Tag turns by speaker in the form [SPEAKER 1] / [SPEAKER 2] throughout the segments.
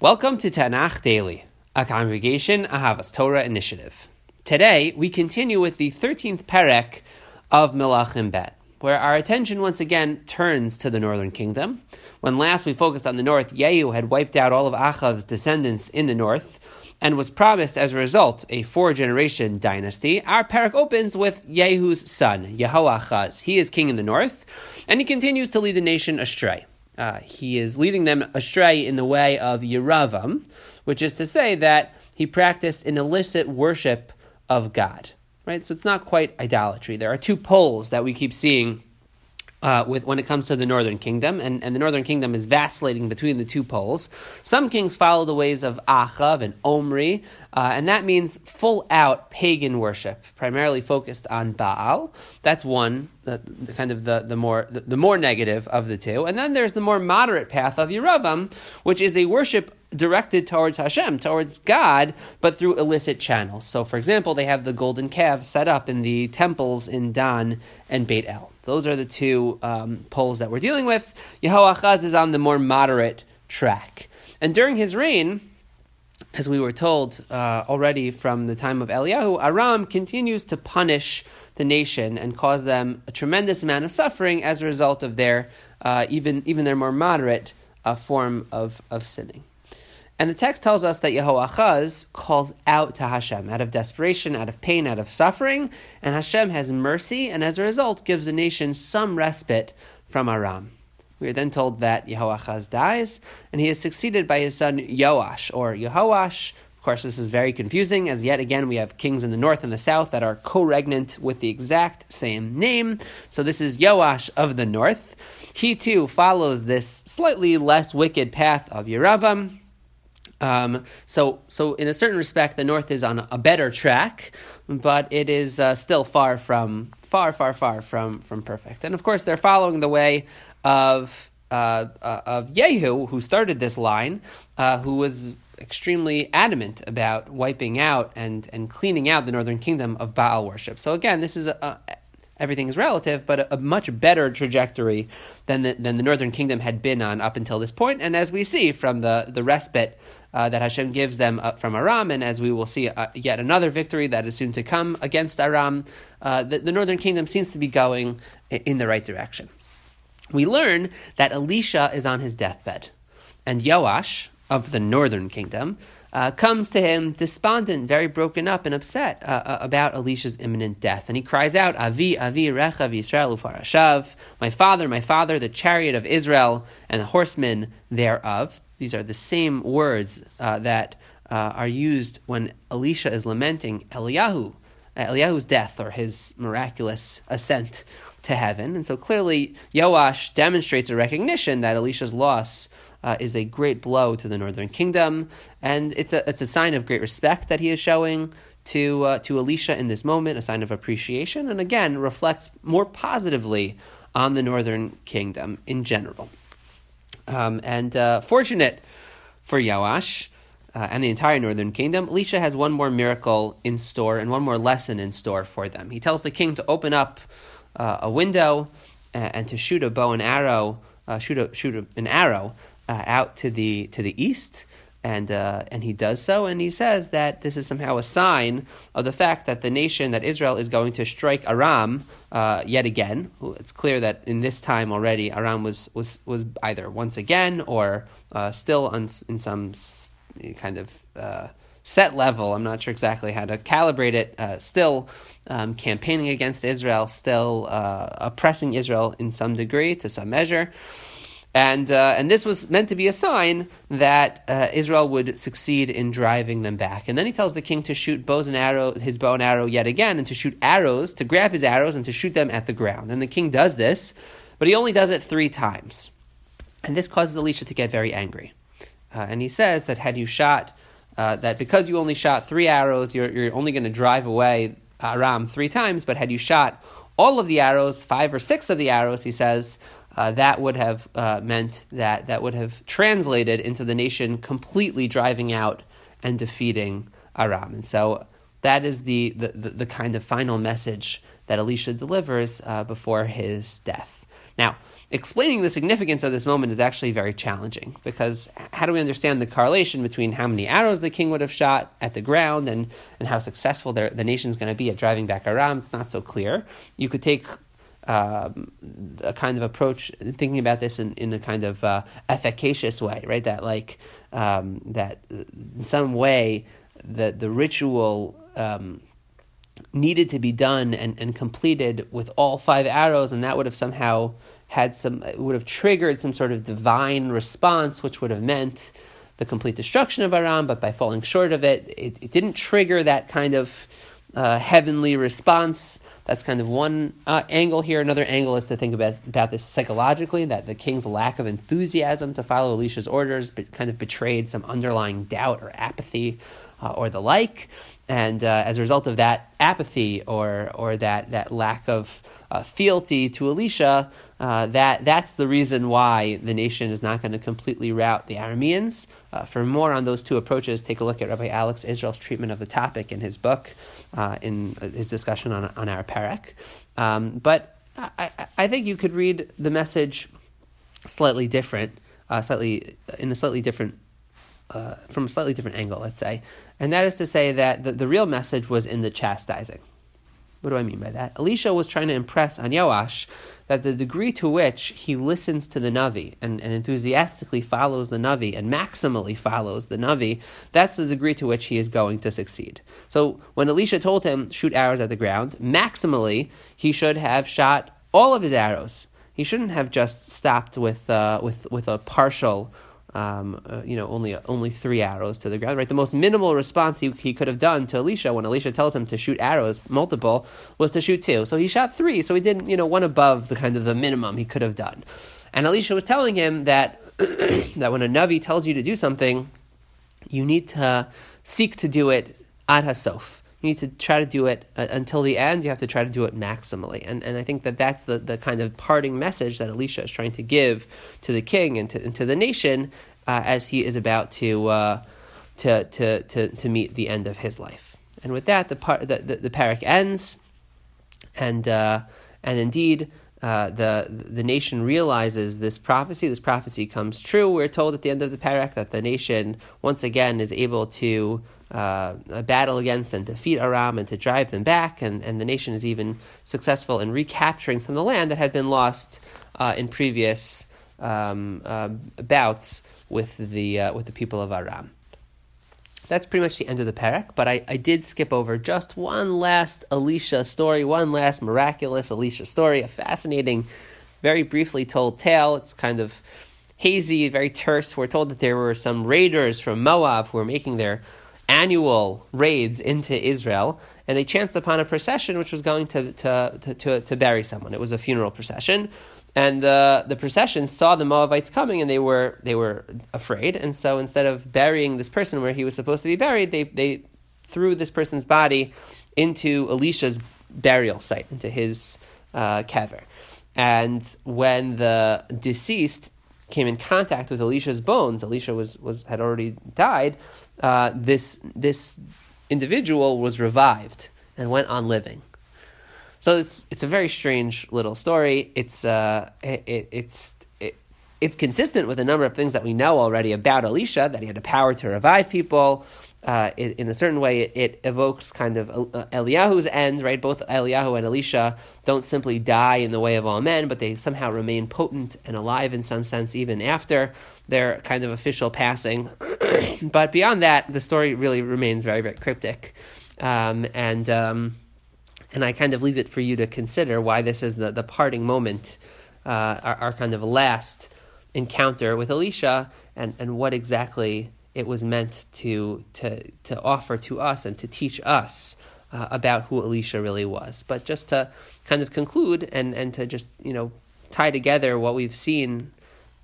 [SPEAKER 1] Welcome to Tanakh Daily, a congregation Ahavas Torah initiative. Today, we continue with the 13th perek of Melachim Bet, where our attention once again turns to the northern kingdom. When last we focused on the north, Yehu had wiped out all of Achav's descendants in the north and was promised as a result a four generation dynasty. Our parak opens with Yehu's son, Yehoachaz. He is king in the north, and he continues to lead the nation astray. Uh, he is leading them astray in the way of Yeravam, which is to say that he practiced an illicit worship of God. Right? So it's not quite idolatry. There are two poles that we keep seeing uh, with when it comes to the northern kingdom, and, and the northern kingdom is vacillating between the two poles. Some kings follow the ways of Achav and Omri, uh, and that means full out pagan worship, primarily focused on Baal. That's one, the, the kind of the, the more the, the, more negative of the two. And then there's the more moderate path of Yeravam, which is a worship directed towards Hashem, towards God, but through illicit channels. So, for example, they have the golden calves set up in the temples in Dan and Beit El. Those are the two um, poles that we're dealing with. Yehoachaz is on the more moderate track. And during his reign, as we were told uh, already from the time of Eliyahu, Aram continues to punish the nation and cause them a tremendous amount of suffering as a result of their uh, even even their more moderate uh, form of, of sinning. And the text tells us that Yehoachaz calls out to Hashem out of desperation, out of pain, out of suffering, and Hashem has mercy, and as a result gives the nation some respite from Aram. We are then told that Yehoachaz dies, and he is succeeded by his son Yoash, or Yehoash. Of course, this is very confusing, as yet again we have kings in the north and the south that are co-regnant with the exact same name. So this is Yoash of the north. He too follows this slightly less wicked path of Yeravam, um, so, so in a certain respect, the North is on a better track, but it is uh, still far from far, far, far from from perfect. And of course, they're following the way of uh, uh, of Yehu, who started this line, uh, who was extremely adamant about wiping out and and cleaning out the northern kingdom of Baal worship. So again, this is a, a everything is relative, but a, a, much better trajectory than the, than the northern kingdom had been on up until this point. And as we see from the, the respite uh, that Hashem gives them from Aram, and as we will see uh, yet another victory that is soon to come against Aram, uh, the, the, northern kingdom seems to be going in the right direction. We learn that Elisha is on his deathbed, and Joash of the northern kingdom uh, comes to him despondent, very broken up and upset uh, uh, about Elisha's imminent death. And he cries out, Avi, Avi, Rechav, Yisrael, Uparashav, my father, my father, the chariot of Israel and the horsemen thereof. These are the same words uh, that uh, are used when Elisha is lamenting Eliyahu, uh, Eliyahu's death or his miraculous ascent to heaven. And so clearly, Yoash demonstrates a recognition that Elisha's loss uh, is a great blow to the northern kingdom, and it's a it's a sign of great respect that he is showing to uh, to Elisha in this moment, a sign of appreciation, and again reflects more positively on the northern kingdom in general. Um, and uh, fortunate for Yoash. Uh, and the entire northern kingdom, Elisha has one more miracle in store and one more lesson in store for them. He tells the king to open up uh, a window and, and, to shoot a bow and arrow, uh, shoot a, shoot a, an arrow uh, out to the to the east, and uh, and he does so, and he says that this is somehow a sign of the fact that the nation that Israel is going to strike Aram uh, yet again. It's clear that in this time already, Aram was was was either once again or uh, still on, in some kind of uh, set level. I'm not sure exactly how to calibrate it. Uh, still um, campaigning against Israel, still uh, oppressing Israel in some degree, to some measure. And, uh, and this was meant to be a sign that uh, Israel would succeed in driving them back. And then he tells the king to shoot bows and arrow, his bow and arrow yet again, and to shoot arrows, to grab his arrows and to shoot them at the ground. And the king does this, but he only does it three times. And this causes Elisha to get very angry. Uh, and he says that had you shot, uh, that because you only shot three arrows, you're, you're only going to drive away Aram three times, but had you shot all of the arrows, five or six of the arrows, he says, uh, that would have uh, meant that that would have translated into the nation completely driving out and defeating Aram. And so that is the, the, the, kind of final message that Elisha delivers uh, before his death. Now, explaining the significance of this moment is actually very challenging because how do we understand the correlation between how many arrows the king would have shot at the ground and, and how successful the nation's going to be at driving back Aram? It's not so clear. You could take um, a kind of approach, thinking about this in, in a kind of uh, efficacious way, right? That like um, that in some way the the ritual um, needed to be done and, and completed with all five arrows, and that would have somehow had some would have triggered some sort of divine response, which would have meant the complete destruction of Aram. But by falling short of it, it, it didn't trigger that kind of uh, heavenly response. That's kind of one uh, angle here. Another angle is to think about, about this psychologically, that the king's lack of enthusiasm to follow Elisha's orders but kind of betrayed some underlying doubt or apathy uh, or the like. And uh, as a result of that apathy or, or that, that lack of uh, fealty to Elisha, uh, that that's the reason why the nation is not going to completely rout the Arameans. Uh, for more on those two approaches, take a look at Rabbi Alex Israel's treatment of the topic in his book, uh, in his discussion on on our parak. Um, but I, I think you could read the message slightly different, uh, slightly in a slightly different. Uh, from a slightly different angle, let's say, and that is to say that the, the real message was in the chastising. What do I mean by that? Elisha was trying to impress on Yoash that the degree to which he listens to the Navi and, and enthusiastically follows the Navi and maximally follows the Navi, that's the degree to which he is going to succeed. So when Elisha told him, shoot arrows at the ground, maximally, he should have shot all of his arrows. He shouldn't have just stopped with, uh, with, with a partial um, uh, you know, only only three arrows to the ground. Right, the most minimal response he, he could have done to Elisha when Elisha tells him to shoot arrows, multiple, was to shoot two. So he shot three. So he did, you know, one above the kind of the minimum he could have done. And Elisha was telling him that that when a navi tells you to do something, you need to seek to do it ad hasof. You need to try to do it uh, until the end. You have to try to do it maximally. And, and I think that that's the, the kind of parting message that Elisha is trying to give to the king and to, and to the nation uh, as he is about to, uh, to, to, to, to meet the end of his life. And with that, the, par- the, the, the parak ends. And, uh, and indeed, uh, the the nation realizes this prophecy. This prophecy comes true. We're told at the end of the parak that the nation once again is able to uh, battle against and defeat Aram and to drive them back, and, and the nation is even successful in recapturing some of the land that had been lost uh, in previous um, uh, bouts with the uh, with the people of Aram. That's pretty much the end of the parak, but I, I did skip over just one last Elisha story, one last miraculous Elisha story, a fascinating, very briefly told tale. It's kind of hazy, very terse. We're told that there were some raiders from Moab who were making their annual raids into Israel, and they chanced upon a procession which was going to, to, to, to, to bury someone. It was a funeral procession. And uh, the procession saw the Moabites coming, and they were they were afraid. And so instead of burying this person where he was supposed to be buried, they they threw this person's body into Elisha's burial site, into his uh. And when the deceased came in contact with Elisha's bones, Elisha was, was had already died uh, this this individual was revived and went on living. So it's it's a very strange little story. It's uh it, it, it's it, it's consistent with a number of things that we know already about Elisha that he had the power to revive people. Uh, it, in a certain way, it, it evokes kind of uh, Eliyahu's end, right? Both Eliyahu and Elisha don't simply die in the way of all men, but they somehow remain potent and alive in some sense even after their kind of official passing. but beyond that, the story really remains very, very cryptic. Um, and, um, and I kind of leave it for you to consider why this is the, the parting moment, uh, our, our kind of last encounter with Elisha, and, and what exactly it was meant to, to, to offer to us and to teach us uh, about who Elisha really was. But just to kind of conclude and, and to just, you know, tie together what we've seen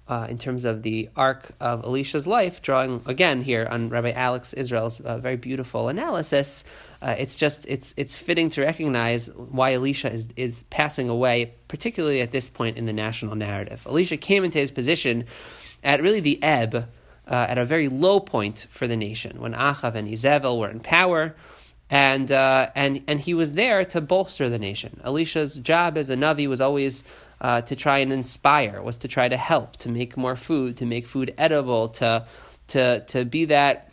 [SPEAKER 1] uh, in terms of the arc of Elisha's life, drawing again here on Rabbi Alex Israel's uh, very beautiful analysis. Uh, it's just it's it's fitting to recognize why Elisha is is passing away, particularly at this point in the national narrative. Elisha came into his position at really the ebb, uh, at a very low point for the nation when Achav and Izevel were in power and uh, and and he was there to bolster the nation. Elisha's job as a navi was always uh, to try and inspire, was to try to help, to make more food, to make food edible, to to to be that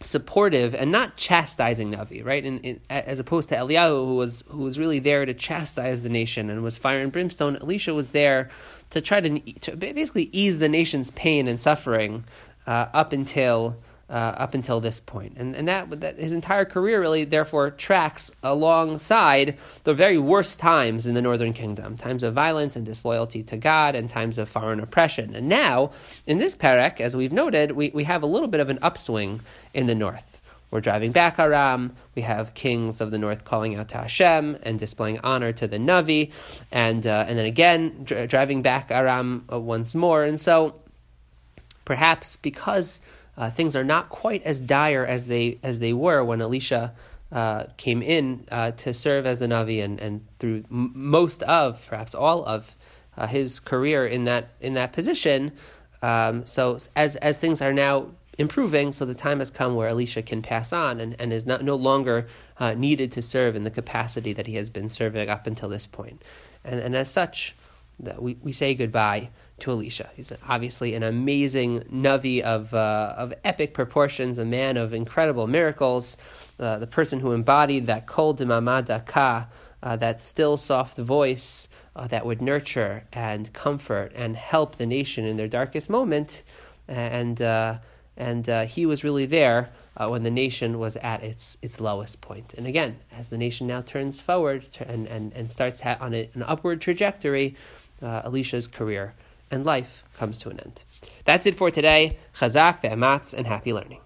[SPEAKER 1] supportive and not chastising Navi, right? And, as opposed to Eliyahu, who was who was really there to chastise the nation and was fire and brimstone, Elisha was there to try to, to basically ease the nation's pain and suffering uh, up until uh, up until this. And, and that, that his entire career really, therefore, tracks alongside the very worst times in the northern kingdom times of violence and disloyalty to God, and times of foreign oppression. And now, in this parak, as we've noted, we, we have a little bit of an upswing in the north. We're driving back Aram. We have kings of the north calling out to Hashem and displaying honor to the Navi, and uh, and then again dr- driving back Aram uh, once more. And so, perhaps because uh, things are not quite as dire as they as they were when Elisha uh, came in uh, to serve as the Navi, and, and through m- most of, perhaps all of, uh, his career in that in that position. Um, so as as things are now improving, so the time has come where Elisha can pass on and, and is not, no longer uh, needed to serve in the capacity that he has been serving up until this point. And, and as such, we, we say goodbye to Elisha. He's obviously an amazing Navi of, uh, of epic proportions, a man of incredible miracles, uh, the person who embodied that kol demamad uh, that still soft voice uh, that would nurture and comfort and help the nation in their darkest moment. And, uh, and uh, he was really there when the nation was at its, its lowest point. And again, as the nation now turns forward and, and, and starts on an upward trajectory, Elisha's career and life comes to an end. That's it for today. Chazak, ve'amatz, and happy learning.